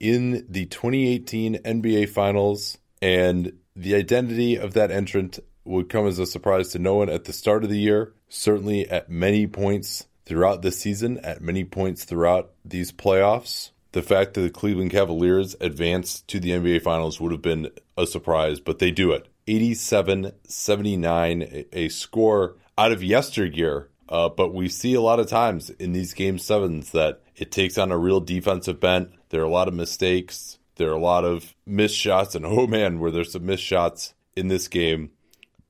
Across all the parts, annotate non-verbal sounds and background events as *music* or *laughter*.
in the 2018 NBA Finals, and the identity of that entrant would come as a surprise to no one at the start of the year, certainly at many points throughout the season, at many points throughout these playoffs. The fact that the Cleveland Cavaliers advanced to the NBA Finals would have been a surprise, but they do it. 87 79, a score out of yesteryear. Uh, but we see a lot of times in these game sevens that it takes on a real defensive bent. There are a lot of mistakes. There are a lot of missed shots. And *laughs* oh man, were there some missed shots in this game.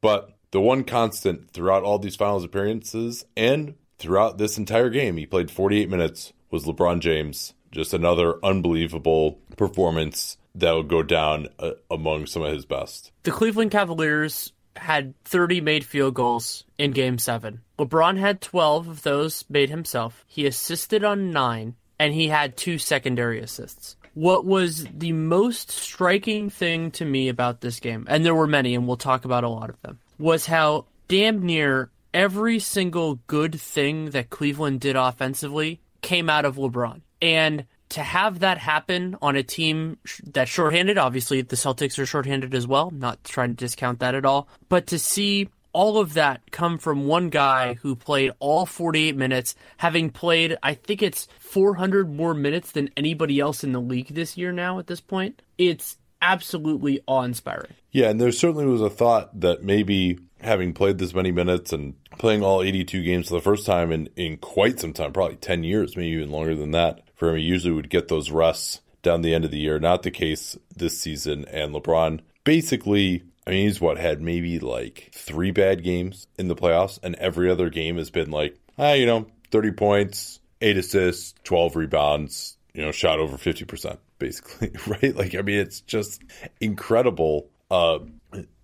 But the one constant throughout all these finals appearances and throughout this entire game, he played 48 minutes, was LeBron James. Just another unbelievable performance that will go down uh, among some of his best. The Cleveland Cavaliers had 30 made field goals in game seven. LeBron had 12 of those made himself. He assisted on nine, and he had two secondary assists. What was the most striking thing to me about this game, and there were many, and we'll talk about a lot of them, was how damn near every single good thing that Cleveland did offensively came out of LeBron. And to have that happen on a team that's shorthanded, obviously the Celtics are shorthanded as well, not trying to discount that at all, but to see all of that come from one guy who played all 48 minutes, having played, I think it's 400 more minutes than anybody else in the league this year now at this point. It's absolutely awe inspiring. Yeah, and there certainly was a thought that maybe having played this many minutes and playing all 82 games for the first time in, in quite some time, probably 10 years, maybe even longer than that, for him, he usually would get those rests down the end of the year. Not the case this season. And LeBron basically, I mean, he's what had maybe like three bad games in the playoffs, and every other game has been like, ah, you know, 30 points, eight assists, 12 rebounds, you know, shot over 50%, basically, *laughs* right? Like, I mean, it's just incredible uh,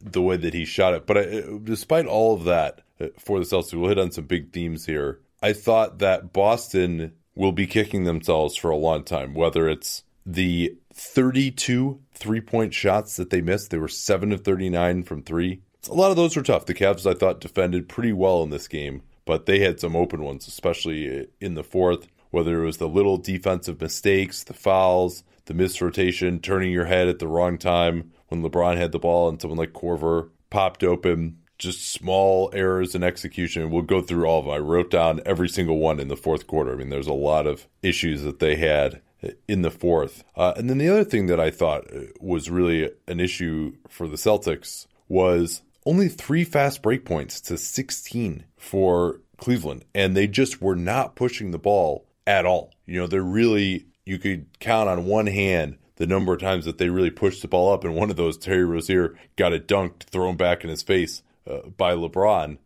the way that he shot it. But I, despite all of that, uh, for the Celtics, we'll hit on some big themes here. I thought that Boston will be kicking themselves for a long time, whether it's the 32 three point shots that they missed. They were 7 of 39 from three. A lot of those were tough. The Cavs, I thought, defended pretty well in this game, but they had some open ones, especially in the fourth, whether it was the little defensive mistakes, the fouls, the missed rotation, turning your head at the wrong time when LeBron had the ball and someone like Korver popped open just small errors in execution. We'll go through all of them. I wrote down every single one in the fourth quarter. I mean, there's a lot of issues that they had in the fourth. Uh, and then the other thing that I thought was really an issue for the Celtics was only three fast break points to 16 for Cleveland. And they just were not pushing the ball at all. You know, they're really, you could count on one hand the number of times that they really pushed the ball up. And one of those, Terry Rozier got it dunked, thrown back in his face uh, by LeBron.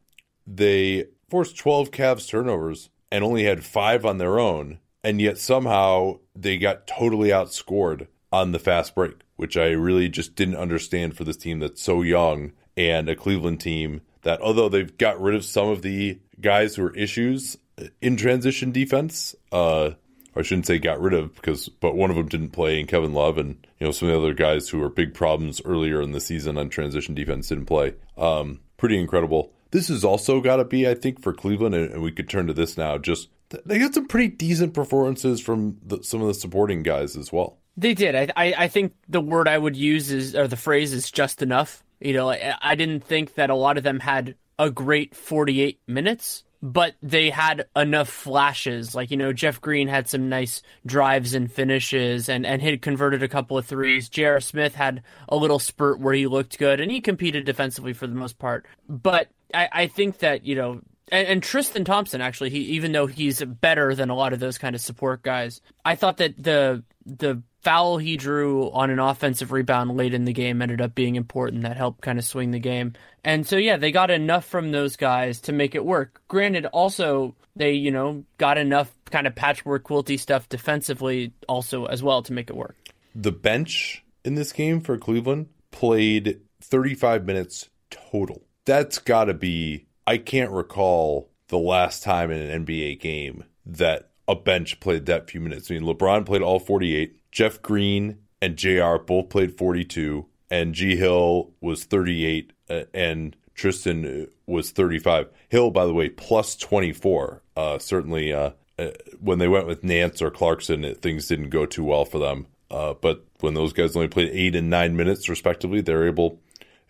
They forced 12 Cavs turnovers and only had five on their own. And yet somehow they got totally outscored on the fast break, which I really just didn't understand for this team that's so young and a Cleveland team that, although they've got rid of some of the guys who are issues in transition defense, uh, I shouldn't say got rid of because, but one of them didn't play, and Kevin Love and you know some of the other guys who were big problems earlier in the season on transition defense didn't play. Um, pretty incredible. This has also got to be, I think, for Cleveland, and, we could turn to this now. Just they got some pretty decent performances from the, some of the supporting guys as well. They did. I, I, I think the word I would use is, or the phrase is just enough. You know, I, I didn't think that a lot of them had a great 48 minutes, but they had enough flashes. Like, you know, Jeff Green had some nice drives and finishes and, and had converted a couple of threes. J.R. Smith had a little spurt where he looked good and he competed defensively for the most part. But I, I think that, you know, and, and, Tristan Thompson actually, he even though he's better than a lot of those kind of support guys, I thought that the the foul he drew on an offensive rebound late in the game ended up being important. That helped kind of swing the game. And so, yeah, they got enough from those guys to make it work. Granted, also, they, you know, got enough kind of patchwork quilty stuff defensively also as well to make it work. The bench in this game for Cleveland played 35 minutes total. That's got to be, I can't recall the last time in an NBA game that a bench played that few minutes. I mean, LeBron played all 48. Jeff Green and JR both played 42, and G Hill was 38, uh, and Tristan was 35. Hill, by the way, plus 24. Uh, certainly, uh, uh, when they went with Nance or Clarkson, things didn't go too well for them. Uh, but when those guys only played eight and nine minutes, respectively, they're able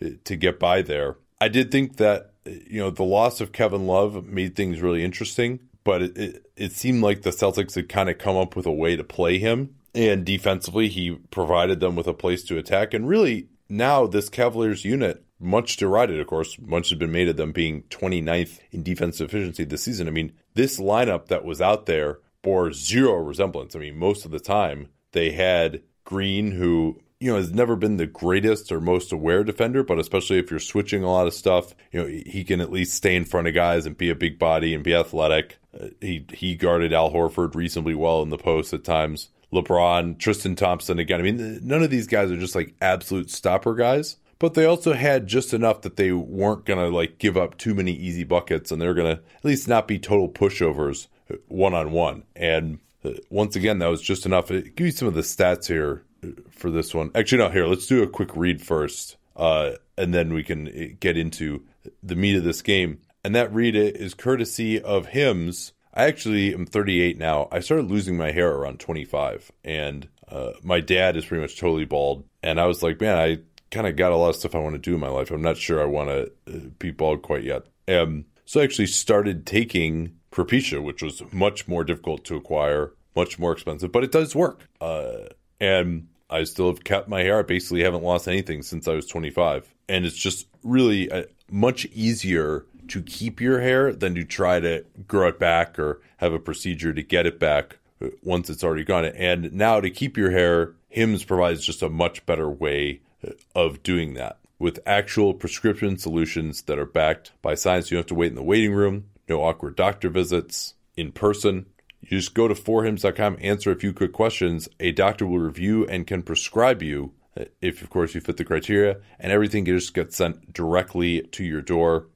uh, to get by there. I did think that you know the loss of Kevin Love made things really interesting, but it, it, it seemed like the Celtics had kind of come up with a way to play him and defensively, he provided them with a place to attack. And really, now this Cavaliers unit, much derided, of course, much has been made of them being 29th in defensive efficiency this season. I mean, this lineup that was out there bore zero resemblance. I mean, most of the time they had Green, who you know, has never been the greatest or most aware defender, but especially if you're switching a lot of stuff, you know, he can at least stay in front of guys and be a big body and be athletic. Uh, he he guarded Al Horford reasonably well in the post at times. LeBron, Tristan Thompson again. I mean, none of these guys are just like absolute stopper guys, but they also had just enough that they weren't going to like give up too many easy buckets and they're going to at least not be total pushovers one on one. And uh, once again, that was just enough. Give you some of the stats here uh, for this one. Actually, no, here, let's do a quick read first, uh, and then we can uh, get into the meat of this game. And that read is courtesy of Hims I actually am 38 now. I started losing my hair around 25, and uh, my dad is pretty much totally bald. And I was like, man, I kind of got a lot of stuff I want to do in my life. I'm not sure I want to uh, be bald quite yet. Um, so I actually started taking Propecia, which was much more difficult to acquire, much more expensive, but it does work. Uh, and I still have kept my hair. I basically haven't lost anything since I was 25. And it's just really uh, much easier to keep your hair than to try to grow it back or have a procedure to get it back uh, once it's already gone. And now to keep your hair, Hims provides just a much better way uh, of doing that with actual prescription solutions that are backed by science. You don't have to wait in the waiting room, no awkward doctor visits in person. You just go to forhims.com, answer a few quick questions. A doctor will review and can prescribe you uh, if, of course, you fit the criteria, and everything just gets sent directly to your door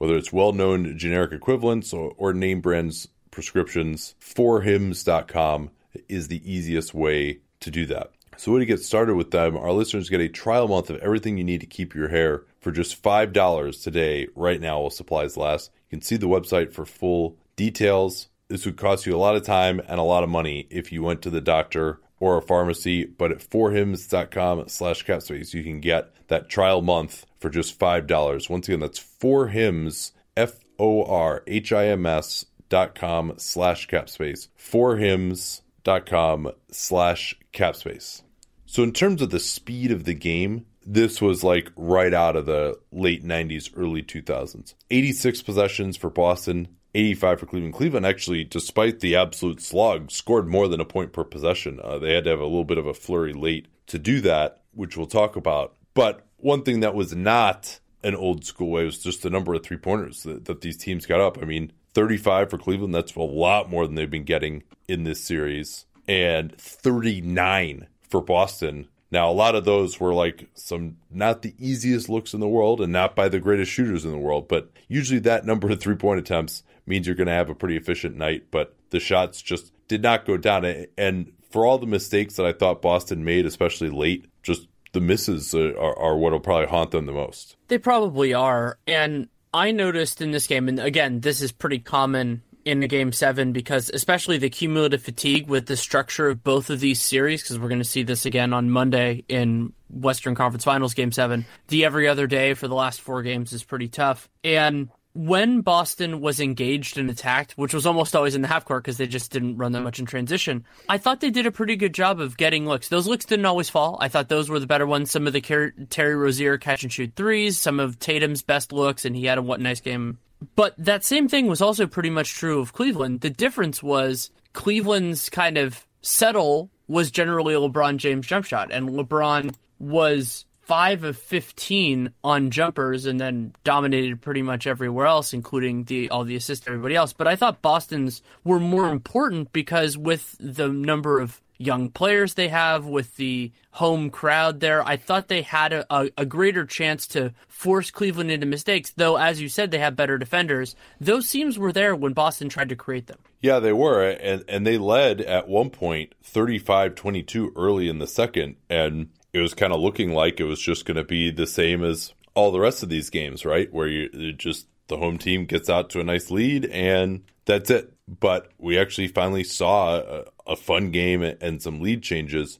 whether it's well known generic equivalents or, or name brands prescriptions, forhims.com is the easiest way to do that. So, when you get started with them, our listeners get a trial month of everything you need to keep your hair for just $5 today, right now, while supplies last. You can see the website for full details. This would cost you a lot of time and a lot of money if you went to the doctor or a pharmacy, but at forhims.com slash capspace, you can get that trial month for just $5. Once again, that's forhims, F O R H I M S dot com slash capspace, forhims dot com slash capspace. So, in terms of the speed of the game, this was like right out of the late 90s, early 2000s. 86 possessions for Boston, 85 for Cleveland. Cleveland actually, despite the absolute slog, scored more than a point per possession. Uh, they had to have a little bit of a flurry late to do that, which we'll talk about. But one thing that was not an old school way was just the number of three pointers that, that these teams got up. I mean, 35 for Cleveland, that's a lot more than they've been getting in this series, and 39 for Boston. Now, a lot of those were like some not the easiest looks in the world and not by the greatest shooters in the world, but usually that number of three point attempts means you're going to have a pretty efficient night. But the shots just did not go down. And for all the mistakes that I thought Boston made, especially late, just the misses are, are what will probably haunt them the most. They probably are. And I noticed in this game, and again, this is pretty common in game seven because especially the cumulative fatigue with the structure of both of these series because we're going to see this again on monday in western conference finals game seven the every other day for the last four games is pretty tough and when Boston was engaged and attacked, which was almost always in the half court because they just didn't run that much in transition, I thought they did a pretty good job of getting looks. Those looks didn't always fall. I thought those were the better ones. Some of the Terry Rozier catch and shoot threes, some of Tatum's best looks, and he had a what nice game. But that same thing was also pretty much true of Cleveland. The difference was Cleveland's kind of settle was generally a LeBron James jump shot, and LeBron was five of fifteen on jumpers, and then dominated pretty much everywhere else, including the all the assists everybody else. But I thought Boston's were more important because with the number of young players they have with the home crowd there. I thought they had a, a, a, greater chance to force Cleveland into mistakes, though, as you said, they have better defenders. Those seams were there when Boston tried to create them. Yeah, they were. And, and they led at one point 35 22 early in the second. And it was kind of looking like it was just going to be the same as all the rest of these games, right? Where you just the home team gets out to a nice lead and that's it. But we actually finally saw a, a fun game and some lead changes.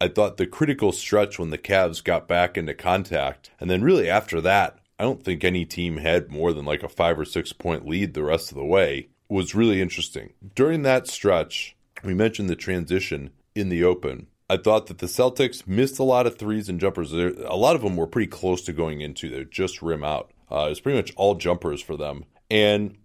I thought the critical stretch when the Cavs got back into contact, and then really after that, I don't think any team had more than like a five or six point lead the rest of the way, was really interesting. During that stretch, we mentioned the transition in the open. I thought that the Celtics missed a lot of threes and jumpers. A lot of them were pretty close to going into. They just rim out. Uh, it was pretty much all jumpers for them. And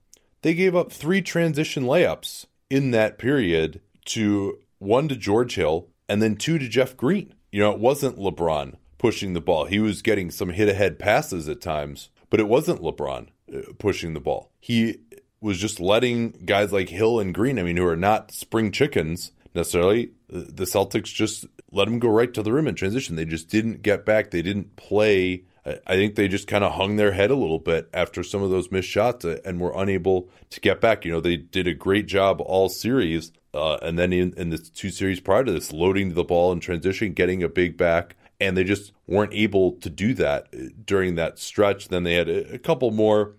they gave up three transition layups in that period to one to George Hill and then two to Jeff Green. You know, it wasn't LeBron pushing the ball. He was getting some hit ahead passes at times, but it wasn't LeBron uh, pushing the ball. He was just letting guys like Hill and Green, I mean, who are not spring chickens necessarily, uh, the Celtics just let them go right to the rim in transition. They just didn't get back. They didn't play. I think they just kind of hung their head a little bit after some of those missed shots uh, and were unable to get back. You know, they did a great job all series uh, and then in, in the two series prior to this, loading the ball in transition, getting a big back, and they just weren't able to do that during that stretch. Then they had a, a couple more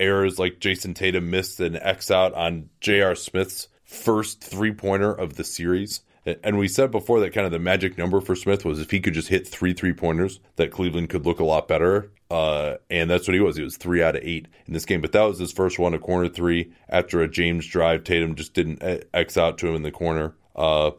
errors, like Jayson Tatum missed an X out on J.R. Smith's first three pointer of the series. And we said before that kind of the magic number for Smith was if he could just hit three three pointers, that Cleveland could look a lot better. Uh, and that's what he was. He was three out of eight in this game. But that was his first one, a corner three after a James drive. Tatum just didn't X out to him in the corner. Uh,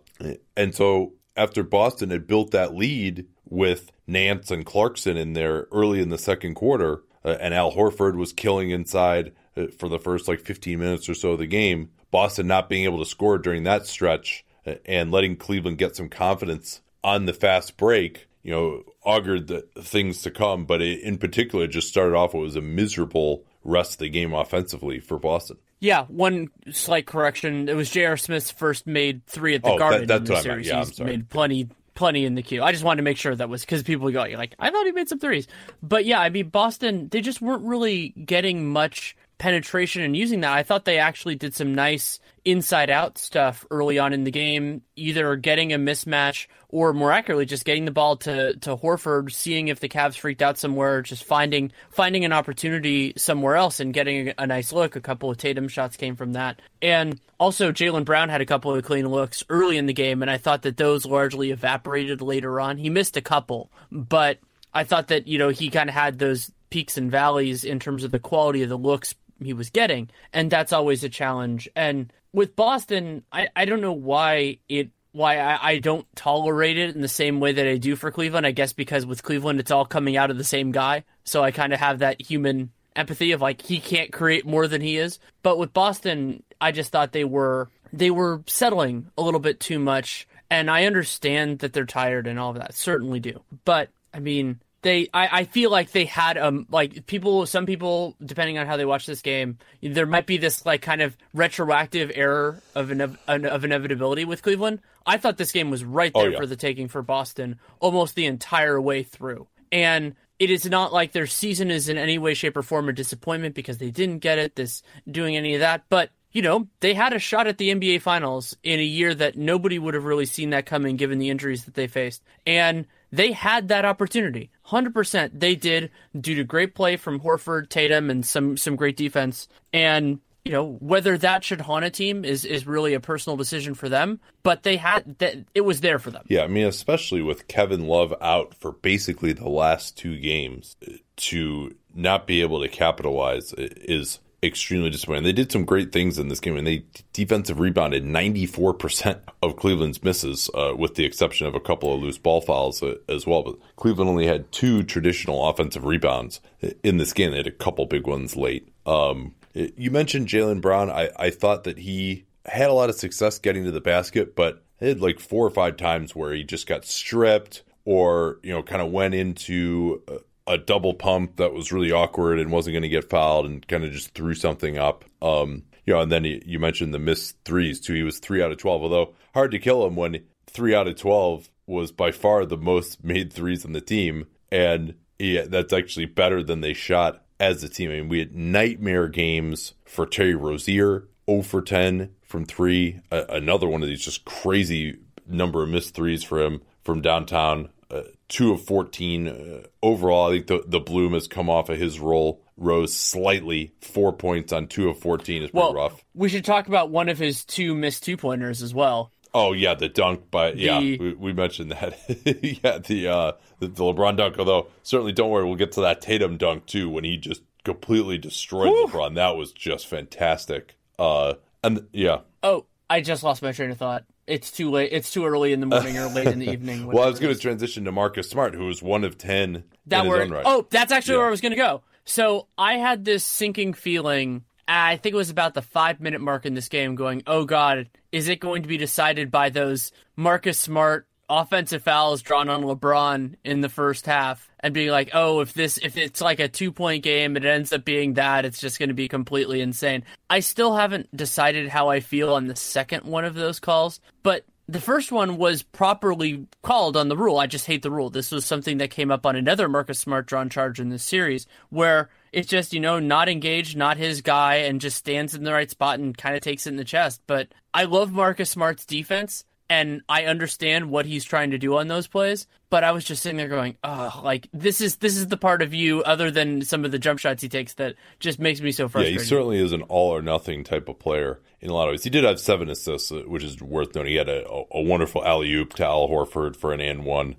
and so after Boston had built that lead with Nance and Clarkson in there early in the second quarter, uh, and Al Horford was killing inside uh, for the first like 15 minutes or so of the game. Boston not being able to score during that stretch and letting Cleveland get some confidence on the fast break, you know, augured the things to come. But it, in particular, it just started off. It was a miserable rest of the game offensively for Boston. Yeah, one slight correction. It was J.R. Smith's first made three at the oh, Garden that, that's in the what series. Yeah, He's made plenty plenty in the Q. I just wanted to make sure that was because people go you're like, I thought he made some threes, but yeah, I mean Boston, they just weren't really getting much penetration and using that. I thought they actually did some nice inside out stuff early on in the game, either getting a mismatch or more accurately just getting the ball to, to Horford, seeing if the Cavs freaked out somewhere, just finding finding an opportunity somewhere else and getting a, a nice look. A couple of Tatum shots came from that. And also Jaylen Brown had a couple of clean looks early in the game and I thought that those largely evaporated later on. He missed a couple, but I thought that, you know, he kind of had those peaks and valleys in terms of the quality of the looks he was getting, and that's always a challenge. And with Boston, I, I don't know why it why I, I don't tolerate it in the same way that I do for Cleveland. I guess because with Cleveland, it's all coming out of the same guy, so I kind of have that human empathy of like he can't create more than he is. But with Boston, I just thought they were they were settling a little bit too much, and I understand that they're tired and all of that, certainly do. But I mean, they I, I feel like they had um like people some people depending on how they watch this game there might be this like kind of retroactive error of an of inevitability with Cleveland. I thought this game was right there oh, yeah. for the taking for Boston almost the entire way through. And it is not like their season is in any way shape or form a disappointment because they didn't get it this doing any of that, but you know, they had a shot at the NBA finals in a year that nobody would have really seen that coming given the injuries that they faced. And they had that opportunity. 100% they did due to great play from Horford, Tatum, and some, some great defense. And you know whether that should haunt a team is is really a personal decision for them. But they had that it was there for them. Yeah, I mean, especially with Kevin Love out for basically the last two games, to not be able to capitalize is extremely disappointing. They did some great things in this game, and they defensive rebounded 94% of Cleveland's misses, uh, with the exception of a couple of loose ball fouls uh, as well. But Cleveland only had two traditional offensive rebounds in this game. They had a couple big ones late. Um, you mentioned Jaylen Brown. I, I thought that he had a lot of success getting to the basket, but he had like four or five times where he just got stripped or, you know, kind of went into a double pump that was really awkward and wasn't going to get fouled and kind of just threw something up. Um, you know, and then he, you mentioned the missed threes too. He was three out of 12, although hard to kill him when three out of 12 was by far the most *laughs* made threes on the team. And that's actually better than they shot as a team. I mean, we had nightmare games for Terry Rozier, 0 for 10 from three. Another one of these just crazy number of missed threes for him from downtown uh, two of 14 uh, overall. I think the, the bloom has come off of his role, rose slightly. Four points on two of 14 is pretty well, rough. We should talk about one of his two missed two pointers as well. Oh yeah, the dunk by the, yeah, we, we, mentioned that. *laughs* yeah, the, uh, the the LeBron dunk. Although certainly, don't worry, we'll get to that Tatum dunk too when he just completely destroyed. LeBron. That was just fantastic. Uh, and yeah. Oh, I just lost my train of thought it's too late. It's too early in the morning or late in the evening. *laughs* well, I was going to transition to Marcus Smart, who was one of ten that were. Right. Oh, that's actually yeah. where I was going to go. So I had this sinking feeling. Uh, I think it was about the five minute mark in this game. Going, oh god, is it going to be decided by those Marcus Smart offensive fouls drawn on LeBron in the first half and being like, oh, if this if it's like a two point game, it ends up being that, it's just going to be completely insane. I still haven't decided how I feel on the second one of those calls, but the first one was properly called on the rule. I just hate the rule. This was something that came up on another Marcus Smart drawn charge in this series where it's just, you know, not engaged, not his guy, and just stands in the right spot and kind of takes it in the chest. But I love Marcus Smart's defense and I understand what he's trying to do on those plays. But I was just sitting there going, "Oh, like this is this is the part of you, other than some of the jump shots he takes, that just makes me so frustrated." Yeah, he certainly is an all or nothing type of player in a lot of ways. He did have seven assists, which is worth noting. He had a, a wonderful alley oop to Al Horford for an and one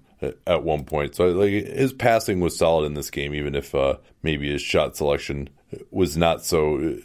at one point. So like his passing was solid in this game, even if uh, maybe his shot selection was not so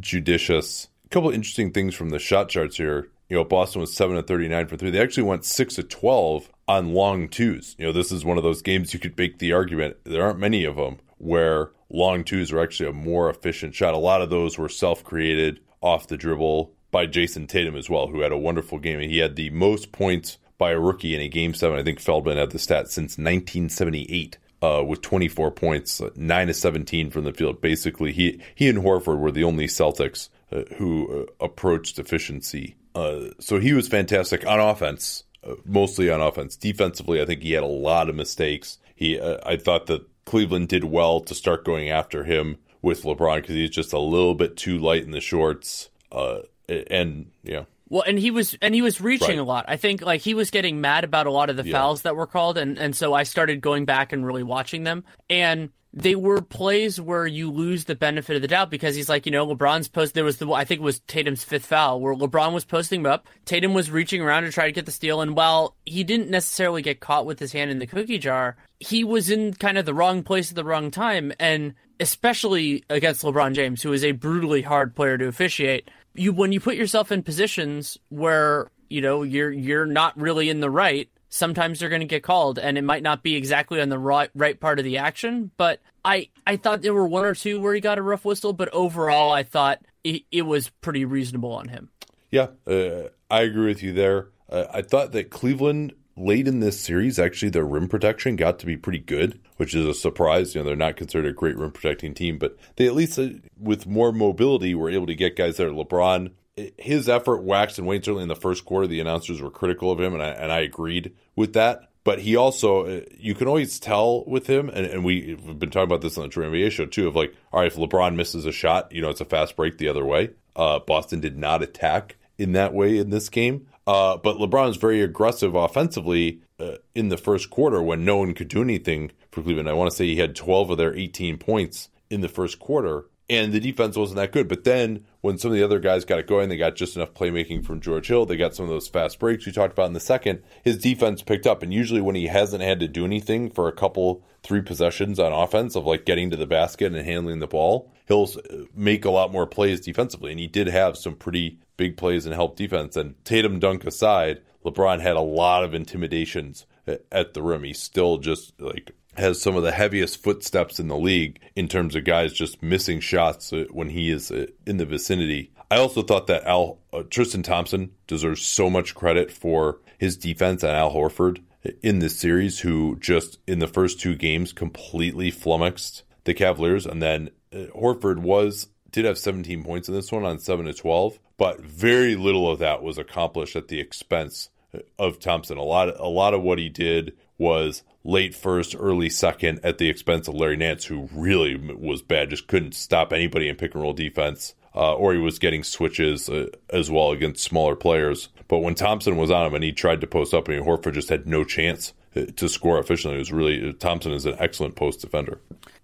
judicious. A couple interesting things from the shot charts here you know, Boston was 7 to 39 for three. They actually went 6 to 12 on long twos. You know, this is one of those games you could make the argument. There aren't many of them where long twos are actually a more efficient shot. A lot of those were self created off the dribble by Jayson Tatum as well, who had a wonderful game. He had the most points by a rookie in a game seven. I think Feldman had the stat since 1978. Uh, with 24 points, nine to 17 from the field. Basically, he he and Horford were the only Celtics uh, who uh, approached efficiency uh, so he was fantastic on offense, uh, mostly on offense. Defensively, I think he had a lot of mistakes. He, uh, I thought that Cleveland did well to start going after him with LeBron because he's just a little bit too light in the shorts. Uh, and yeah. Well, and he was and he was reaching right. a lot. I think like he was getting mad about a lot of the yeah. fouls that were called, and and so I started going back and really watching them. And they were plays where you lose the benefit of the doubt because he's like, you know, LeBron's post. There was the I think it was Tatum's fifth foul where LeBron was posting up. Tatum was reaching around to try to get the steal, and while he didn't necessarily get caught with his hand in the cookie jar, he was in kind of the wrong place at the wrong time, and especially against LeBron James, who is a brutally hard player to officiate. You when you put yourself in positions where you know you're you're not really in the right sometimes they're going to get called and it might not be exactly on the right, right part of the action but i i thought there were one or two where he got a rough whistle but overall i thought it, it was pretty reasonable on him. Yeah uh, i agree with you there. Uh, i thought that cleveland late in this series actually their rim protection got to be pretty good which is a surprise. You know they're not considered a great rim protecting team but they at least uh, with more mobility were able to get guys there. Lebron his effort waxed and waned. Certainly in the first quarter, the announcers were critical of him, and I, and I agreed with that. But he also, uh, you can always tell with him, and, and we, have been talking about this on the True NBA show too, of like, all right, if LeBron misses a shot, you know, it's a fast break the other way. Uh, Boston did not attack in that way in this game. Uh, but LeBron is very aggressive offensively uh, in the first quarter when no one could do anything for Cleveland. I want to say he had 12 of their 18 points in the first quarter. And the defense wasn't that good. But then when some of the other guys got it going, they got just enough playmaking from George Hill. They got some of those fast breaks we talked about in the second. His defense picked up, and usually when he hasn't had to do anything for a couple, three possessions on offense of like getting to the basket and handling the ball, he'll make a lot more plays defensively. And he did have some pretty big plays and help defense. And Tatum dunk aside, LeBron had a lot of intimidations eh, at the rim. He's still just like has some of the heaviest footsteps in the league in terms of guys just missing shots uh, when he is uh, in the vicinity. I also thought that Al uh, Tristan Thompson deserves so much credit for his defense and Al Horford in this series, who just in the first two games completely flummoxed the Cavaliers, and then uh, Horford was did have 17 points in this one on 7 to 12, but very little of that was accomplished at the expense of Thompson. A lot a lot of what he did was late first, early second at the expense of Larry Nance, who really was bad, just couldn't stop anybody in pick and roll defense. Uh, or he was getting switches uh, as well against smaller players. But when Thompson was on him and he tried to post up, and Horford just had no chance uh, to score efficiently. It was really Thompson is an excellent post defender.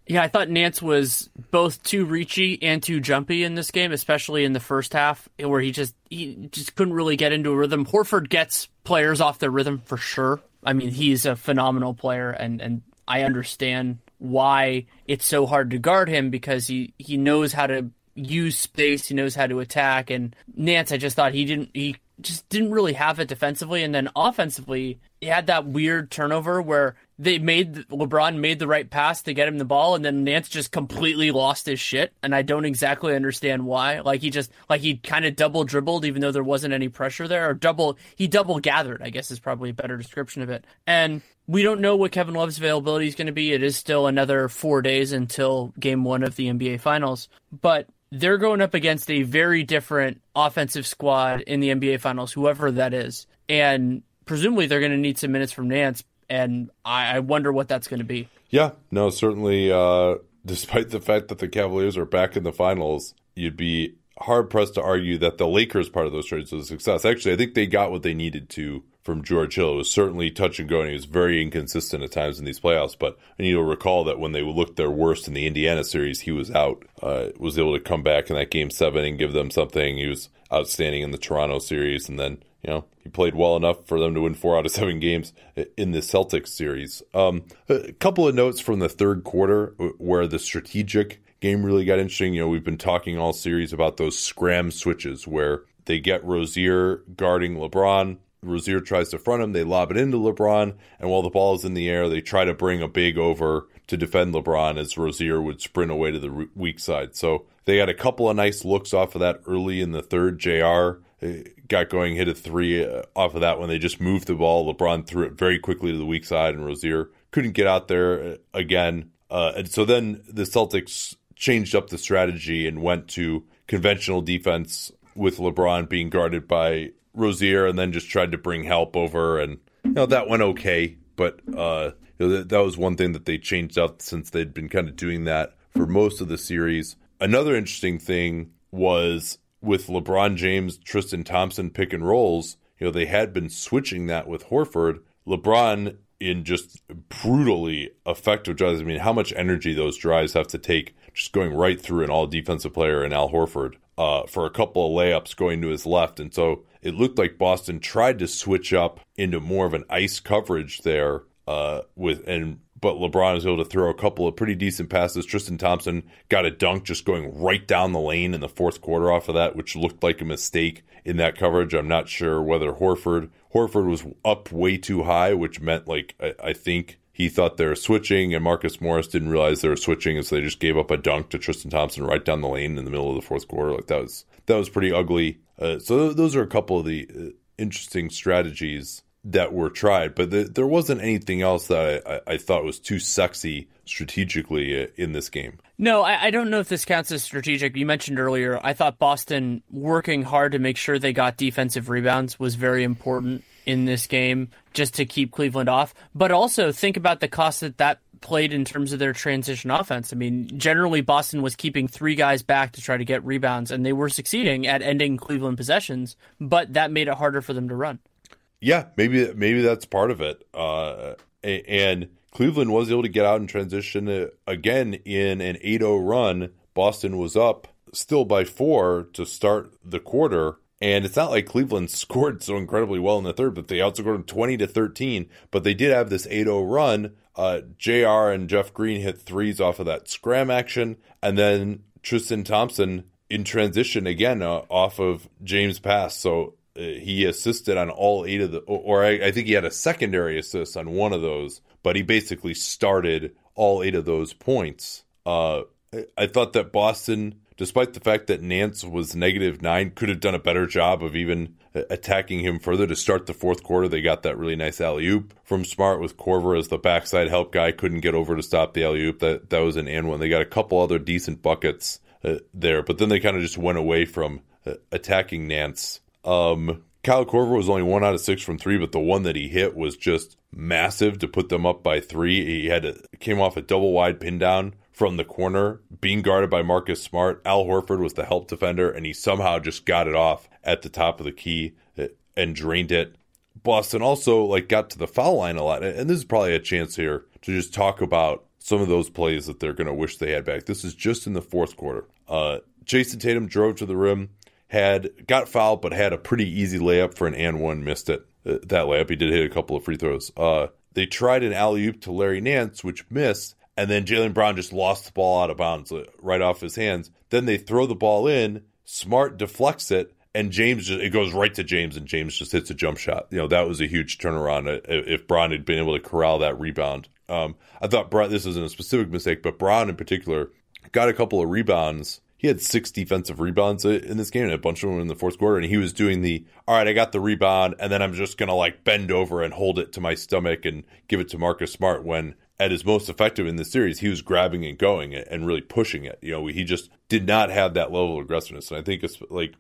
Yeah, I thought Nance was both too reachy and too jumpy in this game, especially in the first half, where he just he just couldn't really get into a rhythm. Horford gets players off their rhythm for sure. I mean, he's a phenomenal player, and and I understand why it's so hard to guard him because he he knows how to use space, he knows how to attack. And Nance, I just thought he didn't he just didn't really have it defensively, and then offensively, he had that weird turnover where they made LeBron made the right pass to get him the ball, and then Nance just completely lost his shit, and I don't exactly understand why. Like he just like he kind of double dribbled, even though there wasn't any pressure there, or double he double gathered. I guess is probably a better description of it. And we don't know what Kevin Love's availability is going to be. It is still another four days until Game One of the NBA Finals, but they're going up against a very different offensive squad in the NBA Finals, whoever that is, and presumably they're going to need some minutes from Nance and I, I wonder what that's going to be. Yeah, no, certainly. Uh, despite the fact that the Cavaliers are back in the finals, you'd be hard pressed to argue that the Lakers part of those trades was a success. Actually, I think they got what they needed to from George Hill. It was certainly touch and go, and he was very inconsistent at times in these playoffs. But I need to recall that when they looked their worst in the Indiana series, he was out. Uh, was able to come back in that game seven and give them something. He was outstanding in the Toronto series, and then you know, he played well enough for them to win four out of seven games in the Celtics series. Um, a couple of notes from the third quarter where the strategic game really got interesting. You know, we've been talking all series about those scram switches where they get Rozier guarding LeBron. Rozier tries to front him, they lob it into LeBron, and while the ball is in the air, they try to bring a big over to defend LeBron as Rozier would sprint away to the weak side. So they had a couple of nice looks off of that early in the third. JR got going, hit a three uh, off of that when they just moved the ball. LeBron threw it very quickly to the weak side, and Rozier couldn't get out there uh, again. Uh, and so then the Celtics changed up the strategy and went to conventional defense with LeBron being guarded by Rozier, and then just tried to bring help over, and you know that went okay. But uh, you know, that, that was one thing that they changed up since they'd been kind of doing that for most of the series. Another interesting thing was with LeBron James, Tristan Thompson pick and rolls, you know, they had been switching that with Horford. LeBron in just brutally effective drives. I mean, how much energy those drives have to take just going right through an all defensive player in Al Horford uh, for a couple of layups going to his left. And so it looked like Boston tried to switch up into more of an ice coverage there uh, with and but LeBron was able to throw a couple of pretty decent passes. Tristan Thompson got a dunk just going right down the lane in the fourth quarter off of that, which looked like a mistake in that coverage. I'm not sure whether Horford Horford was up way too high, which meant like I, I think he thought they were switching, and Marcus Morris didn't realize they were switching, and so they just gave up a dunk to Tristan Thompson right down the lane in the middle of the fourth quarter. Like that was that was pretty ugly. Uh, so those are a couple of the uh, interesting strategies that were tried, but the, there wasn't anything else that I, I, thought was too sexy strategically uh, in this game. No, I, I, don't know if this counts as strategic. You mentioned earlier, I thought Boston working hard to make sure they got defensive rebounds was very important in this game just to keep Cleveland off. But also think about the cost that that played in terms of their transition offense. I mean, generally Boston was keeping three guys back to try to get rebounds, and they were succeeding at ending Cleveland possessions, but that made it harder for them to run. Yeah, maybe maybe that's part of it. Uh, and Cleveland was able to get out and transition again in an 8-0 run. Boston was up still by four to start the quarter. And it's not like Cleveland *laughs* scored so incredibly well in the third, but they outscored them 20 to 13. But they did have this 8 0 run. Uh, JR and Jeff Green hit threes off of that scram action. And then Tristan Thompson in transition again uh, off of James Pass. So he assisted on all eight of the, or I, I think he had a secondary assist on one of those, but he basically started all eight of those points. Uh, I thought that Boston despite the fact that Nance was negative nine, could have done a better job of even attacking him further to start the fourth quarter. They got that really nice alley oop from Smart with Korver as the backside help guy, couldn't get over to stop the alley oop. That that was an and one. They got a couple other decent buckets uh, there, but then they kind of just went away from uh, attacking Nance. Um, Kyle Korver was only one out of six from three, but the one that he hit was just massive to put them up by three. He had a, came off a double wide pin down from the corner, being guarded by Marcus Smart. Al Horford was the help defender, and he somehow just got it off at the top of the key uh, and drained it. Boston also like got to the foul line a lot, and this is probably a chance here to just talk about some of those plays that they're going to wish they had back. This is just in the fourth quarter. Uh, Jayson Tatum drove to the rim, had got fouled, but had a pretty easy layup for an and one, missed it. Uh, that layup, he did hit a couple of free throws. Uh, they tried an alley oop to Larry Nance, which missed, and then Jaylen Brown just lost the ball out of bounds uh, right off his hands. Then they throw the ball in, Smart deflects it, and James just it goes right to James, and James just hits a jump shot. You know that was a huge turnaround uh, if Brown had been able to corral that rebound. Um, I thought Brown, this isn't a specific mistake, but Brown in particular got a couple of rebounds. He had six defensive rebounds in this game, and a bunch of them in the fourth quarter. And he was doing the all right, I got the rebound, and then I'm just gonna like bend over and hold it to my stomach and give it to Marcus Smart. When at his most effective in the series, he was grabbing and going and really pushing it. You know, he just did not have that level of aggressiveness. And I think it's like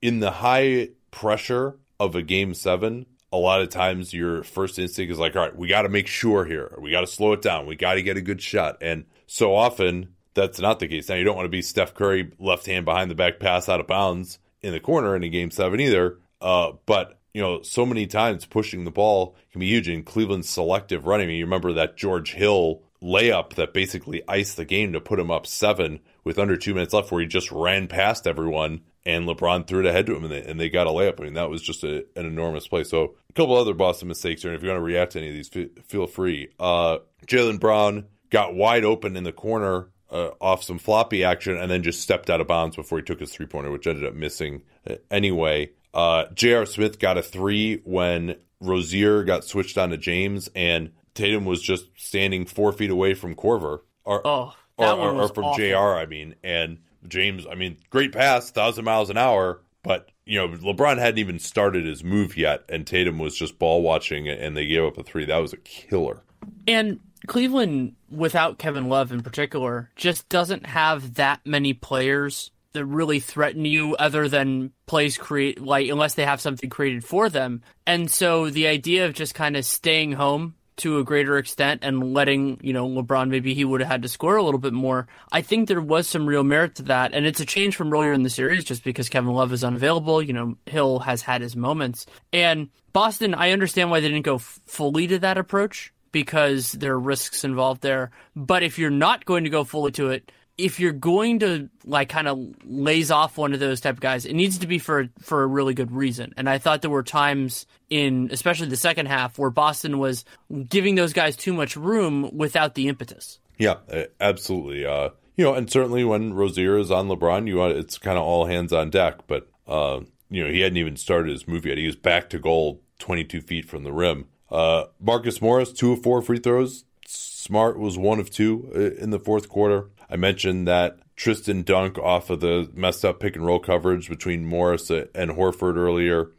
in the high pressure of a game seven, a lot of times your first instinct is like, all right, we got to make sure here. We got to slow it down. We got to get a good shot. And so often that's not the case. Now, you don't want to be Steph Curry left hand behind the back pass out of bounds in the corner in a game seven either. Uh, but you know, so many times pushing the ball can be huge in Cleveland's selective running. I mean, you remember that George Hill layup that basically iced the game to put him up seven with under two minutes left, where he just ran past everyone and LeBron threw it ahead to him and they, and they got a layup. I mean, that was just a, an enormous play. So, a couple other Boston mistakes here. And if you want to react to any of these, feel free. Uh, Jaylen Brown got wide open in the corner uh, off some floppy action and then just stepped out of bounds before he took his three pointer, which ended up missing uh, anyway. Uh, J.R. Smith got a three when Rozier got switched on to James, and Tatum was just standing four feet away from Korver. Or, oh, or, or, or, from awful. JR, I mean. And James, I mean, great pass, thousand miles an hour, but you know, LeBron hadn't even started his move yet, and Tatum was just ball watching, and they gave up a three. That was a killer. And Cleveland, without Kevin Love in particular, just doesn't have that many players that really threaten you other than plays create like unless they have something created for them. And so the idea of just kind of staying home to a greater extent and letting, you know, LeBron maybe he would have had to score a little bit more. I think there was some real merit to that. And it's a change from earlier in the series just because Kevin Love is unavailable. You know, Hill has had his moments. And Boston, I understand why they didn't go fully to that approach because there are risks involved there. But if you're not going to go fully to it, if you're going to like kind of lays off one of those type of guys, it needs to be for for a really good reason. And I thought there were times in especially the second half where Boston was giving those guys too much room without the impetus. Yeah, absolutely. Uh, you know, and certainly when Rozier is on LeBron, you want it's kind of all hands on deck. But uh, you know, he hadn't even started his move yet. He was back to goal, twenty two feet from the rim. Uh, Marcus Morris, two of four free throws. Smart was one of two uh, in the fourth quarter. I mentioned that Tristan dunk off of the messed up pick and roll coverage between Morris and Horford earlier.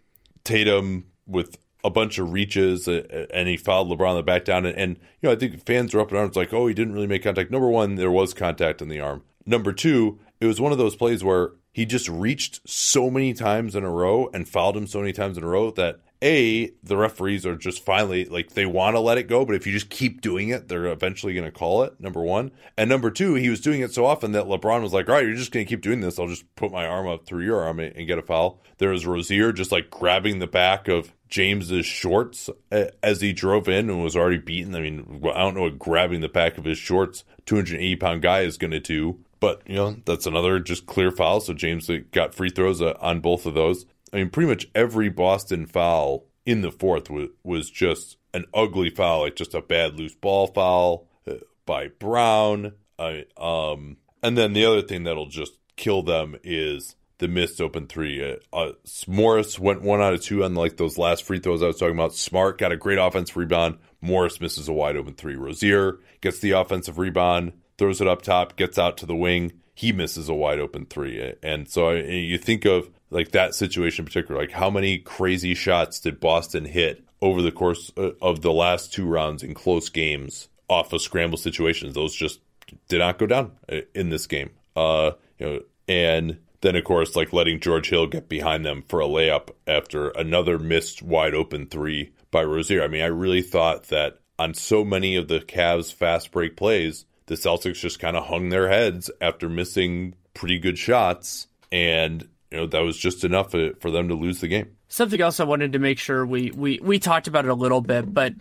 Tatum with a bunch of reaches uh, and he fouled LeBron on the back down. And, and, you know, I think fans were up in arms like, oh, he didn't really make contact. Number one, there was contact in the arm. Number two, it was one of those plays where he just reached so many times in a row and fouled him so many times in a row that a the referees are just finally like they want to let it go but if you just keep doing it they're eventually going to call it number one and number two he was doing it so often that lebron was like all right you're just going to keep doing this i'll just put my arm up through your arm and get a foul there was rozier just like grabbing the back of james's shorts as he drove in and was already beaten i mean i don't know what grabbing the back of his shorts 280 pound guy is going to do but you know that's another just clear foul. So James got free throws uh, on both of those. I mean, pretty much every Boston foul in the fourth was, was just an ugly foul, like just a bad loose ball foul uh, by Brown. I, um, and then the other thing that'll just kill them is the missed open three. Uh, uh, Morris went one out of two on like those last free throws I was talking about. Smart got a great offensive rebound. Morris misses a wide open three. Rozier gets the offensive rebound, throws it up top, gets out to the wing. He misses a wide open three. And so you think of like that situation in particular, like how many crazy shots did Boston hit over the course uh, of the last two rounds in close games off of scramble situations? Those just did not go down uh, in this game. Uh, you know, and then of course like letting George Hill get behind them for a layup after another missed wide open three by Rozier. I mean, I really thought that on so many of the Cavs fast break plays, the Celtics just kind of hung their heads after missing pretty good shots and you know that was just enough for them to lose the game. Something else I wanted to make sure we we we talked about it a little bit, but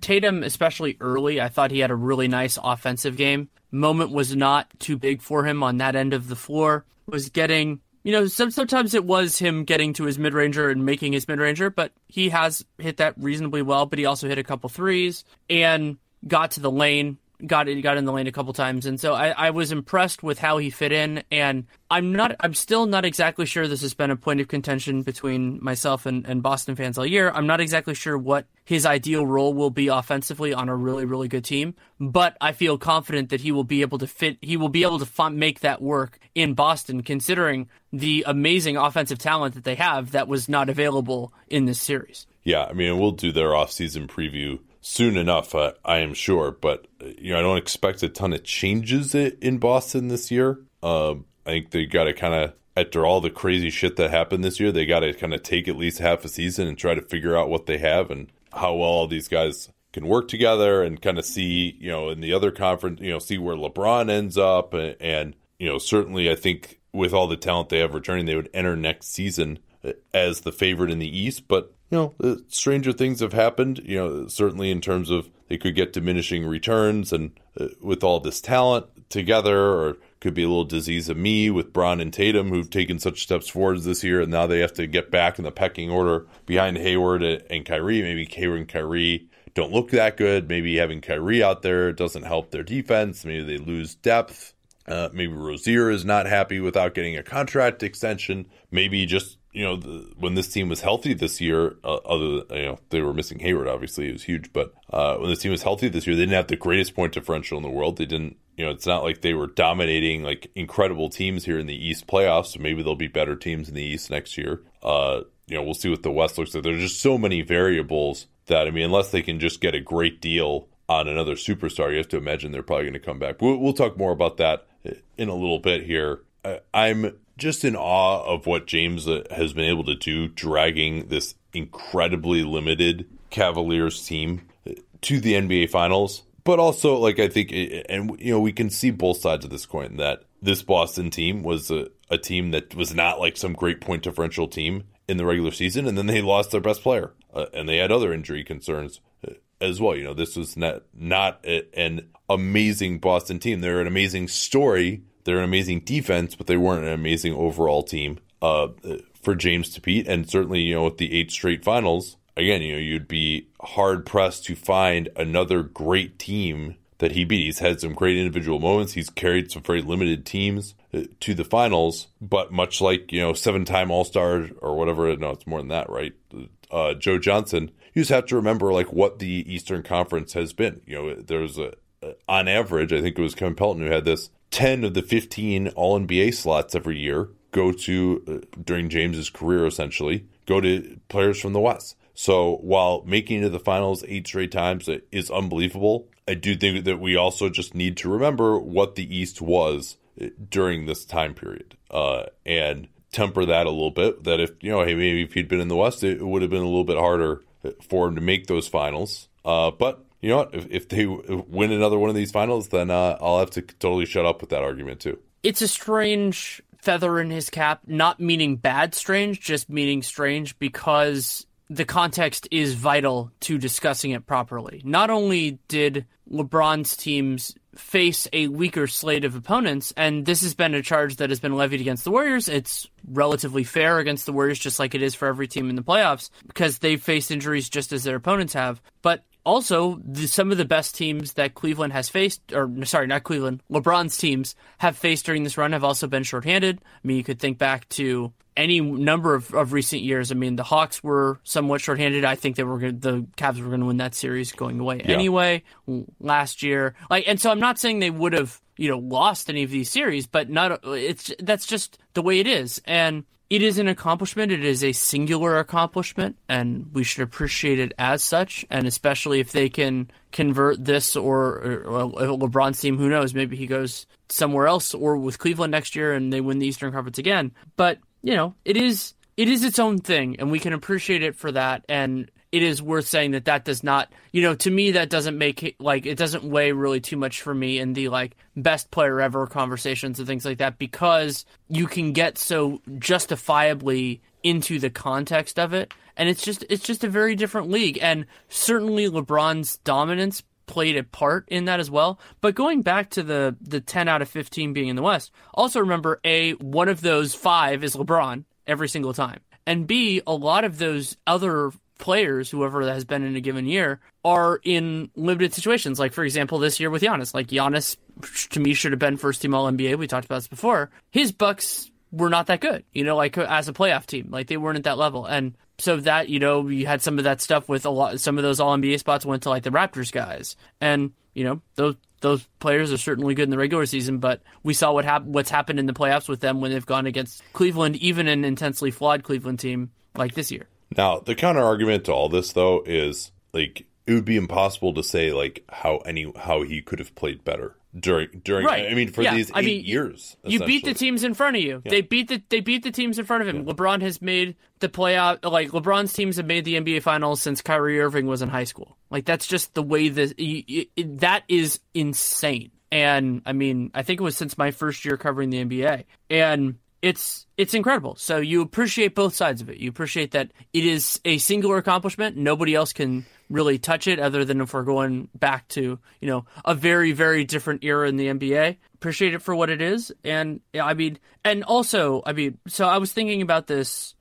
Tatum, especially early, I thought he had a really nice offensive game. Moment was not too big for him on that end of the floor. Was getting, you know, some, sometimes it was him getting to his mid ranger and making his mid ranger, but he has hit that reasonably well. But he also hit a couple threes and got to the lane got it, got in the lane a couple times, and so I, I was impressed with how he fit in. And I'm not, I'm still not exactly sure. This has been a point of contention between myself and, and Boston fans all year. I'm not exactly sure what his ideal role will be offensively on a really, really good team, but I feel confident that he will be able to fit. He will be able to f- make that work in Boston, considering the amazing offensive talent that they have that was not available in this series. Yeah, I mean, we'll do their offseason preview soon enough, uh, I am sure. But you know, I don't expect a ton of changes in Boston this year. Uh, I think they got to kind of after all the crazy shit that happened this year, they got to kind of take at least half a season and try to figure out what they have and how well all these guys can work together and kind of see, you know, in the other conference, you know, see where LeBron ends up. And, and, you know, certainly I think with all the talent they have returning, they would enter next season as the favorite in the East. But you know, stranger things have happened, you know, certainly in terms of they could get diminishing returns and uh, with all this talent together, or could be a little disease of me with Brown and Tatum, who've taken such steps forwards this year, and now they have to get back in the pecking order behind Hayward and Kyrie. Maybe Hayward and Kyrie don't look that good. Maybe having Kyrie out there doesn't help their defense. Maybe they lose depth. Uh, maybe Rozier is not happy without getting a contract extension. Maybe just you know, the, when this team was healthy this year, uh, other than, you know, they were missing Hayward, obviously, it was huge. But uh, when this team was healthy this year, they didn't have the greatest point differential in the world. They didn't, you know, it's not like they were dominating like incredible teams here in the East playoffs. So maybe there'll be better teams in the East next year. Uh, you know, we'll see what the West looks like. There's just so many variables that, I mean, unless they can just get a great deal on another superstar, you have to imagine they're probably going to come back. We'll, we'll talk more about that in a little bit here. I'm just in awe of what James uh, has been able to do, dragging this incredibly limited Cavaliers team uh, to the NBA Finals. But also, like I think, and you know, we can see both sides of this coin. That this Boston team was a, a team that was not like some great point differential team in the regular season, and then they lost their best player, uh, and they had other injury concerns uh, as well. You know, this was not not a, an amazing Boston team. They're an amazing story they're an amazing defense, but they weren't an amazing overall team uh, for James to beat. And certainly, you know, with the eight straight finals, again, you know, you'd be hard pressed to find another great team that he beat. He's had some great individual moments. He's carried some very limited teams uh, to the finals, but much like, you know, seven time All Star or whatever, no, it's more than that, right? Uh, Joe Johnson, you just have to remember like what the Eastern Conference has been. You know, there's a, on average, I think it was Kevin Pelton who had this 10 of the 15 All NBA slots every year go to, uh, during James's career essentially, go to players from the West. So while making it to the finals eight straight times is unbelievable, I do think that we also just need to remember what the East was uh, during this time period uh, and temper that a little bit. That if, you know, hey, maybe if he'd been in the West, it would have been a little bit harder for him to make those finals. Uh, but you know what? If, if they win another one of these finals, then uh, I'll have to totally shut up with that argument too. It's a strange feather in his cap, not meaning bad strange, just meaning strange because the context is vital to discussing it properly. Not only did LeBron's teams face a weaker slate of opponents, and this has been a charge that has been levied against the Warriors. It's relatively fair against the Warriors, just like it is for every team in the playoffs, because they've faced injuries just as their opponents have. But also, the, some of the best teams that Cleveland has faced, or sorry, not Cleveland, LeBron's teams have faced during this run have also been shorthanded. I mean, you could think back to any number of, of recent years. I mean, the Hawks were somewhat shorthanded. I think they were gonna, the Cavs were going to win that series going away Yeah. anyway last year. Like, and so I'm not saying they would have you know lost any of these series, but not it's that's just the way it is, and it is an accomplishment. It is a singular accomplishment, and we should appreciate it as such. And especially if they can convert this or, or LeBron's team, who knows? Maybe he goes somewhere else or with Cleveland next year, and they win the Eastern Conference again. But you know, it is it is its own thing, and we can appreciate it for that. And it is worth saying that that does not, you know, to me that doesn't make it like it doesn't weigh really too much for me in the like best player ever conversations and things like that because you can get so justifiably into the context of it, and it's just it's just a very different league, and certainly LeBron's dominance played a part in that as well. But going back to the the 10 out of 15 being in the West, also remember a one of those 5 is LeBron every single time. And B, a lot of those other players, whoever has been in a given year, are in limited situations. Like for example, this year with Giannis. Like Giannis to me should have been first team all NBA. We talked about this before. His Bucks were not that good, you know, like as a playoff team. Like they weren't at that level. And so that, you know, you had some of that stuff with a lot some of those all NBA spots went to like the Raptors guys. And, you know, those those players are certainly good in the regular season, but we saw what hap- what's happened in the playoffs with them when they've gone against Cleveland, even an intensely flawed Cleveland team like this year. Now, the counter argument to all this though is like it would be impossible to say like how any how he could have played better during during Right. I mean for Yeah. these eight I mean, years. You beat the teams in front of you. They beat the they beat the teams in front of him. LeBron has made the playoff. Like LeBron's teams have made the NBA Finals since Kyrie Irving was in high school. Like that's just the way that y- y- it- that is insane. And I mean, I think it was since my first year covering the NBA, and it's it's incredible. So you appreciate both sides of it. You appreciate that it is a singular accomplishment. Nobody else can really touch it, other than if we're going back to you know a very very different era in the NBA. Appreciate it for what it is, and I mean, and also I mean, so I was thinking about this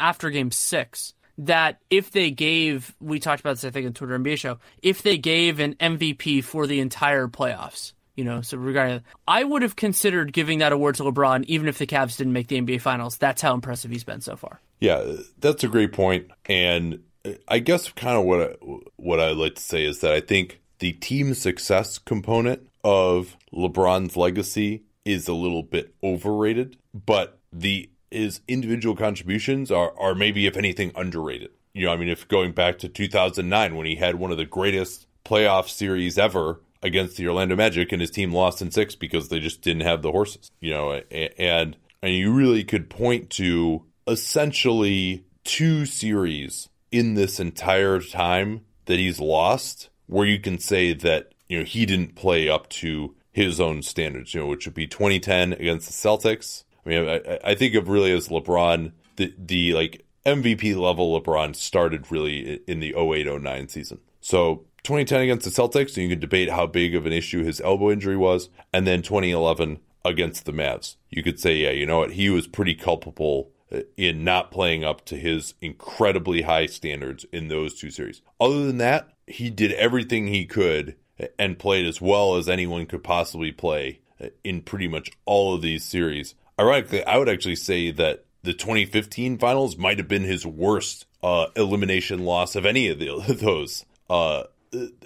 after Game Six that if they gave, we talked about this I think in Twitter NBA show, if they gave an MVP for the entire playoffs, you know, so regarding, I would have considered giving that award to LeBron even if the Cavs didn't make the NBA Finals. That's how impressive he's been so far. Yeah, that's a great point, and I guess kind of what I, what I like to say is that I think the team success component of LeBron's legacy is a little bit overrated, but the his individual contributions are are maybe if anything underrated. You know, I mean, if going back to 2009 when he had one of the greatest playoff series ever against the Orlando Magic and his team lost in 6 because they just didn't have the horses, you know, and and you really could point to essentially two series in this entire time that he's lost where you can say that you know he didn't play up to his own standards you know which would be 2010 against the celtics. I mean i, I think of really as lebron the the like mvp level lebron started really in the 0809 season. So 2010 against the celtics and you can debate how big of an issue his elbow injury was and then 2011 against the Mavs. You could say, yeah, you know what? He was pretty culpable uh, in not playing up to his incredibly high standards in those two series. Other than that, he did everything he could and played as well as anyone could possibly play uh, in pretty much all of these series. Ironically, I would actually say that the 2015 finals might have been his worst uh, elimination loss of any of the, *laughs* those. Uh,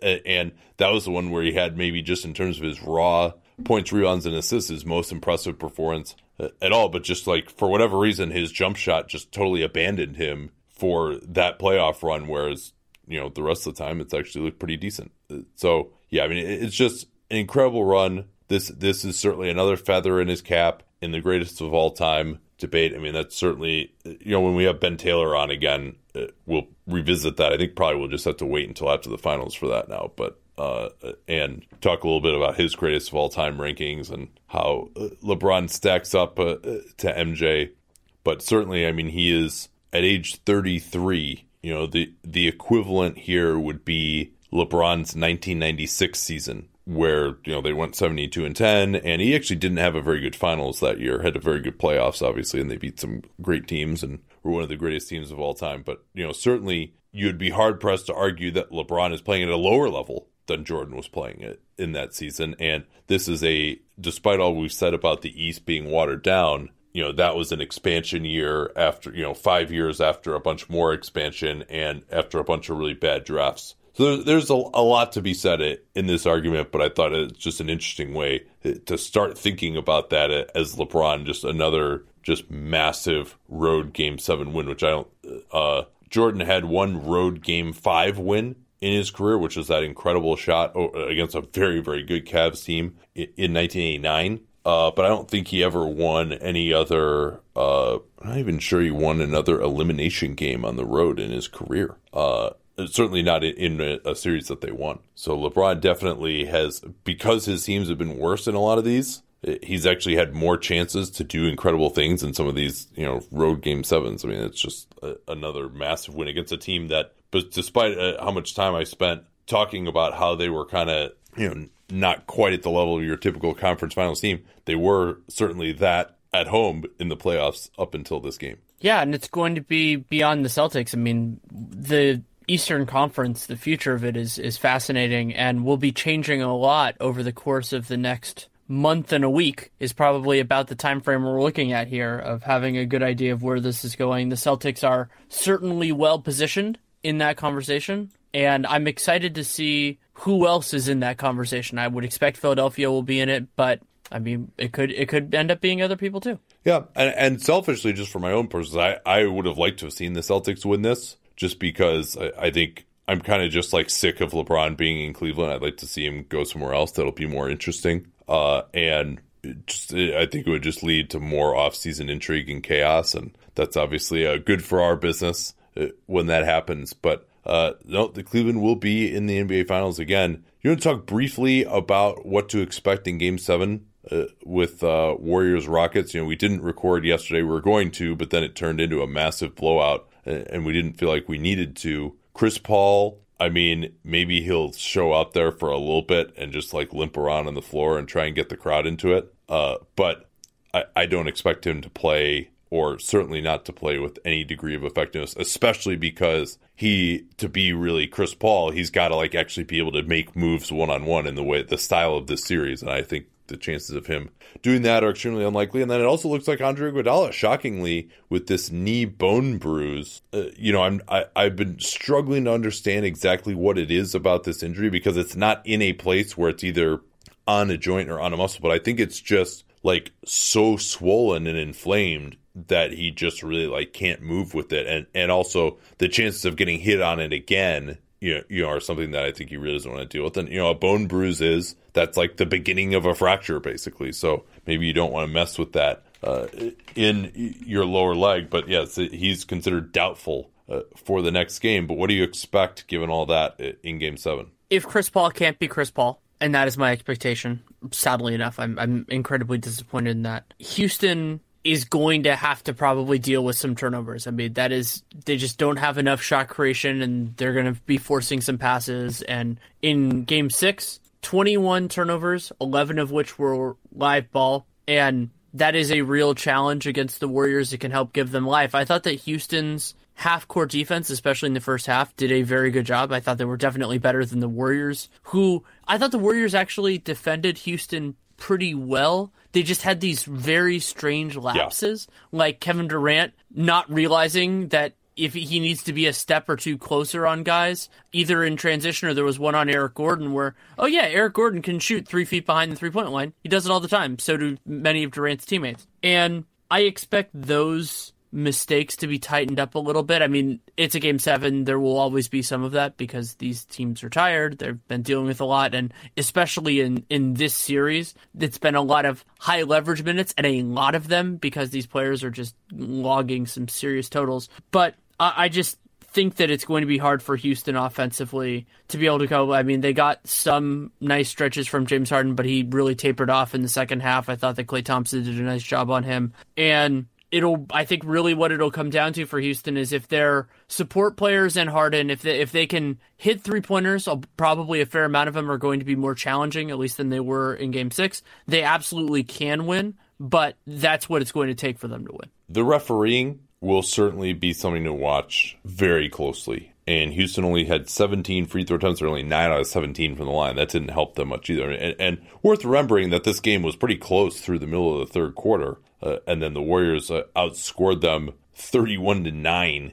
and that was the one where he had maybe just in terms of his raw points, rebounds, and assists, his most impressive performance uh, at all. But just like for whatever reason, his jump shot just totally abandoned him for that playoff run. Whereas you know the rest of the time, it's actually looked pretty decent. Uh, So yeah, I mean, it's just an incredible run. This this is certainly another feather in his cap in the greatest of all time debate. I mean, that's certainly you know when we have Ben Taylor on again, uh, we'll revisit that. I think probably we'll just have to wait until after the finals for that now, but. Uh, and talk a little bit about his greatest of all time rankings and how uh, LeBron stacks up uh, to MJ. But certainly, I mean, he is at age 33. You know, the the equivalent here would be LeBron's 1996 season where you know they went 72 and 10 and he actually didn't have a very good finals that year had a very good playoffs obviously and they beat some great teams and were one of the greatest teams of all time. But you know certainly you'd be hard pressed to argue that LeBron is playing at a lower level than Jordan was playing it in that season. And this is a despite all we've said about the East being watered down you know that was an expansion year after you know 5 years after a bunch more expansion and after a bunch of really bad drafts. So there's a, a lot to be said in this argument, but I thought it's just an interesting way to start thinking about that as LeBron, just another just massive road game seven win, which I don't. Uh, Jordan had one road game five win in his career, which was that incredible shot against a very very good Cavs team in 1989. Uh, but I don't think he ever won any other. Uh, I'm not even sure he won another elimination game on the road in his career. Uh, certainly not in a, a, series that they won. So LeBron definitely has, because his teams have been worse in a lot of these, he's actually had more chances to do incredible things in some of these, you know, road game sevens. I mean, it's just a, another massive win against a team that, but despite uh, how much time I spent talking about how they were kind of, you know, not quite at the level of your typical conference finals team, they were certainly that at home in the playoffs up until this game. Yeah, and it's going to be beyond the Celtics. I mean, the Eastern Conference, the future of it is is fascinating and will be changing a lot over the course of the next month and a week is probably about the time frame we're looking at here of having a good idea of where this is going. The Celtics are certainly well positioned in that conversation, and I'm excited to see who else is in that conversation. I would expect Philadelphia will be in it, but I mean, it could it could end up being other people too. Yeah, and, and selfishly, just for my own purposes, I, I would have liked to have seen the Celtics win this just because I, I think I'm kind of just like sick of LeBron being in Cleveland. I'd like to see him go somewhere else that'll be more interesting. Uh, and just, I think it would just lead to more off-season intrigue and chaos, and that's obviously uh, good for our business uh, when that happens. But uh, no, the Cleveland will be in the NBA Finals again. You want to talk briefly about what to expect in Game Seven uh, with uh, Warriors Rockets? You know, we didn't record yesterday. We were going to, but then it turned into a massive blowout and we didn't feel like we needed to. Chris Paul, I mean, maybe he'll show up there for a little bit and just like limp around on the floor and try and get the crowd into it. Uh, but I, I don't expect him to play, or certainly not to play with any degree of effectiveness, especially because he, to be really Chris Paul, he's got to like actually be able to make moves one on one in the way, the style of this series. And I think the chances of him doing that are extremely unlikely. And then it also looks like Andre Iguodala, shockingly, with this knee bone bruise. Uh, you know, I'm I, I've been struggling to understand exactly what it is about this injury because it's not in a place where it's either on a joint or on a muscle, but I think it's just like so swollen and inflamed that he just really like can't move with it and and also the chances of getting hit on it again you know, you know, are something that I think you really doesn't want to deal with. And you know, a bone bruise is that's like the beginning of a fracture, basically. So maybe you don't want to mess with that uh, in your lower leg. But yes, he's considered doubtful uh, for the next game. But what do you expect given all that in Game Seven? If Chris Paul can't be Chris Paul, and that is my expectation. Sadly enough, I'm I'm incredibly disappointed in that. Houston is going to have to probably deal with some turnovers. I mean, that is they just don't have enough shot creation and they're going to be forcing some passes and in game 6, 21 turnovers, 11 of which were live ball and that is a real challenge against the Warriors. It can help give them life. I thought that Houston's half court defense, especially in the first half, did a very good job. I thought they were definitely better than the Warriors, who I thought the Warriors actually defended Houston pretty well. They just had these very strange lapses, yeah. like Kevin Durant not realizing that if he needs to be a step or two closer on guys, either in transition or there was one on Eric Gordon where, oh yeah, Eric Gordon can shoot three feet behind the three point line. He does it all the time. So do many of Durant's teammates. And I expect those mistakes to be tightened up a little bit. I mean, it's a game seven. There will always be some of that because these teams are tired. They've been dealing with a lot. And especially in, in this series, it's been a lot of high leverage minutes and a lot of them because these players are just logging some serious totals. But I, I just think that it's going to be hard for Houston offensively to be able to go. I mean, they got some nice stretches from James Harden, but he really tapered off in the second half. I thought that Klay Thompson did a nice job on him. And it'll I think really what it'll come down to for Houston is if their support players and Harden if they if they can hit three pointers, uh, probably a fair amount of them are going to be more challenging at least than they were in Game Six. They absolutely can win, but that's what it's going to take for them to win. The refereeing will certainly be something to watch very closely. And Houston only had 17 free throw attempts, or only 9 out of 17 from the line. That didn't help them much either. And, and worth remembering that this game was pretty close through the middle of the third quarter. Uh, and then the Warriors uh, outscored them 31 to 9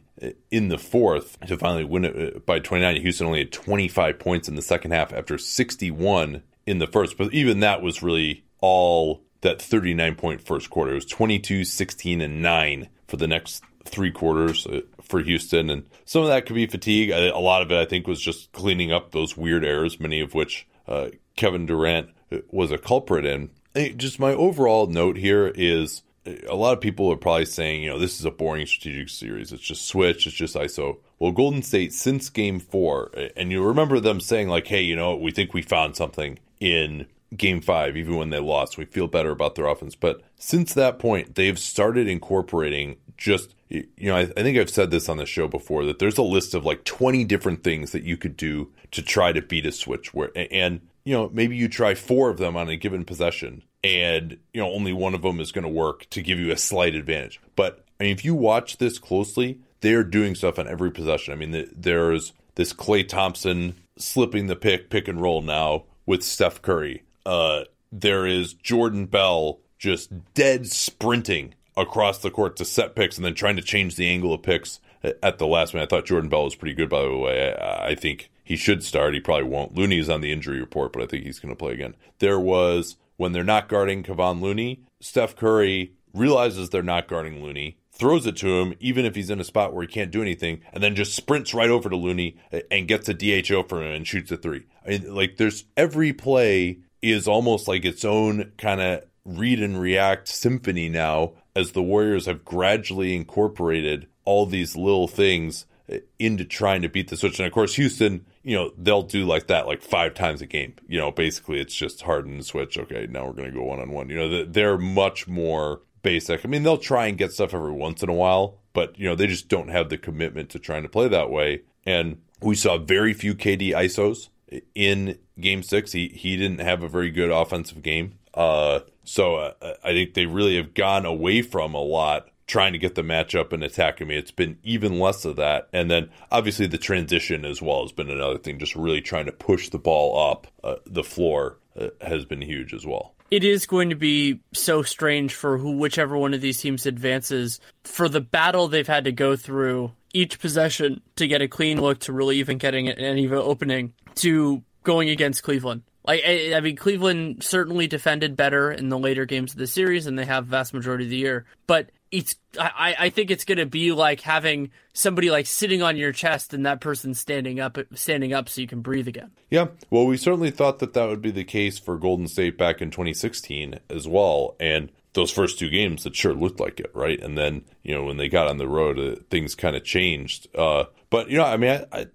in the fourth to finally win it uh, by 29. Houston only had 25 points in the second half after 61 in the first. But even that was really all that 39 point first quarter. It was 22, 16, and 9 for the next three quarters uh, for Houston. And some of that could be fatigue. A lot of it, I think, was just cleaning up those weird errors, many of which uh, Kevin Durant uh, was a culprit in just my overall note here is a lot of people are probably saying, you know, this is a boring strategic series. It's just switch, it's just ISO. Well, Golden State since game four, and you remember them saying, like, hey, you know, we think we found something in game five, even when they lost. We feel better about their offense. But since that point, they've started incorporating just, you know, I, I think I've said this on the show before that there's a list of like 20 different things that you could do to try to beat a switch where, and, you know, maybe you try four of them on a given possession and you know only one of them is going to work to give you a slight advantage. But I mean, if you watch this closely, they are doing stuff on every possession. I mean, there's this Klay Thompson slipping the pick, pick and roll now with Steph Curry. Uh, there is Jordan Bell just dead sprinting across the court to set picks and then trying to change the angle of picks at the last minute. I thought Jordan Bell was pretty good, by the way. I, I think he should start. He probably won't. Looney is on the injury report, but I think he's going to play again. There was when they're not guarding Kevon Looney, Steph Curry realizes they're not guarding Looney, throws it to him, even if he's in a spot where he can't do anything, and then just sprints right over to Looney and gets a DHO from him and shoots a three. I mean, like there's every play is almost like its own kind of read and react symphony now as the Warriors have gradually incorporated all these little things uh, into trying to beat the switch. And of course, Houston, you know, they'll do like that like five times a game. You know, basically it's just harden switch. Okay, now we're going to go one on one. You know, they're much more basic. I mean, they'll try and get stuff every once in a while, but, you know, they just don't have the commitment to trying to play that way. And we saw very few KD ISOs in game six. He, he didn't have a very good offensive game. Uh, so uh, I think they really have gone away from a lot trying to get the matchup and attacking me. It's been even less of that. And then obviously the transition as well has been another thing, just really trying to push the ball up uh, the floor uh, has been huge as well. It is going to be so strange for who whichever one of these teams advances for the battle they've had to go through each possession to get a clean look to really even getting an opening to going against Cleveland. Like I, mean, Cleveland certainly defended better in the later games of the series, and they have vast majority of the year. But it's I, I think it's gonna be like having somebody like sitting on your chest and that person standing up standing up so you can breathe again. Yeah, well, we certainly thought that that would be the case for Golden State back in 2016 as well, and those first two games it sure looked like it, right? And then you know when they got on the road, uh, things kind of changed. Uh, but you know, I mean, I, I,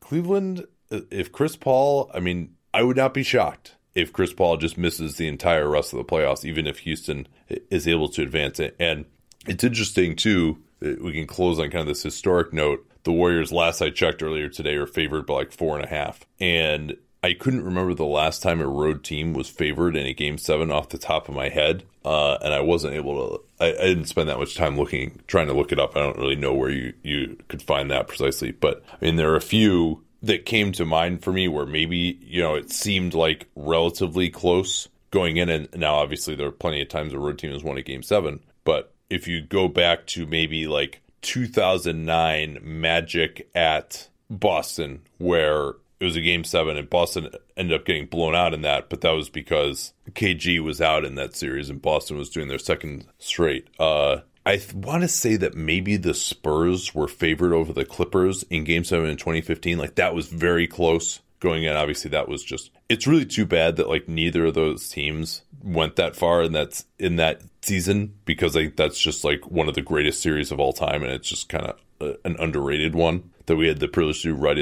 Cleveland, uh, if Chris Paul, I mean, I would not be shocked if Chris Paul just misses the entire rest of the playoffs, even if Houston is able to advance it. And it's interesting too. that We can close on kind of this historic note. The Warriors, last I checked earlier today, are favored by like four and a half, and I couldn't remember the last time a road team was favored in a game seven off the top of my head, uh, and I wasn't able to. I, I, didn't spend that much time looking, trying to look it up. I don't really know where you you could find that precisely, but I mean there are a few that came to mind for me where maybe you know it seemed like relatively close going in, and now obviously there are plenty of times a road team has won a game seven, but if you go back to maybe like 2009 Magic at Boston, where it was a game seven and Boston ended up getting blown out in that, but that was because KG was out in that series and Boston was doing their second straight. Uh, I th- want to say that maybe the Spurs were favored over the Clippers in game seven in 2015. Like that was very close going in. Obviously, that was just, it's really too bad that like neither of those teams went that far and that's in that season because I think that's just like one of the greatest series of all time, and it's just kind of uh, an underrated one that we had the privilege to do right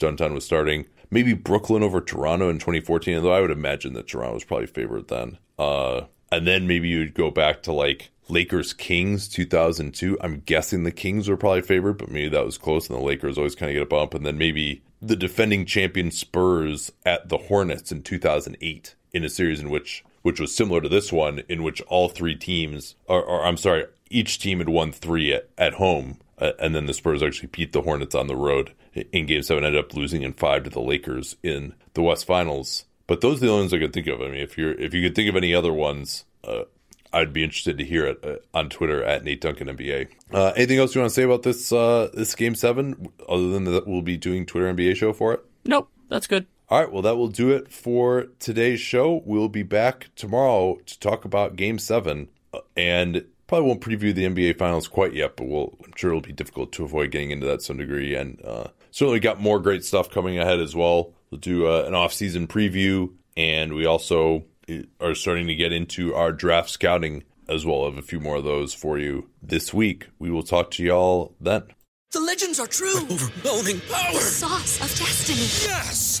Dunc'd On was starting. Maybe Brooklyn over Toronto in 2014, although I would imagine that Toronto was probably favored then. Uh, and then maybe you'd go back to like Lakers Kings 2002. I'm guessing the Kings were probably favored, but maybe that was close, and the Lakers always kind of get a bump. And then maybe the defending champion Spurs at the Hornets in 2008 in a series in which which was similar to this one, in which all three teams, or, or I'm sorry, each team had won three at, at home, uh, and then the Spurs actually beat the Hornets on the road in Game Seven, ended up losing in five to the Lakers in the West Finals. But those are the only ones I could think of. I mean, if you're if you could think of any other ones, uh, I'd be interested to hear it uh, on Twitter at Nate Duncan NBA. Uh, anything else you want to say about this uh, this Game Seven, other than that we'll be doing Twitter NBA show for it? Nope, that's good. All right, well, that will do it for today's show. We'll be back tomorrow to talk about Game 7 uh, and probably won't preview the NBA Finals quite yet, but we'll, I'm sure it'll be difficult to avoid getting into that some degree. And uh, certainly got more great stuff coming ahead as well. We'll do uh, an off-season preview, and we also uh, are starting to get into our draft scouting as well. I have a few more of those for you this week. We will talk to y'all then. The legends are true. Overwhelming power! The sauce of destiny. Yes!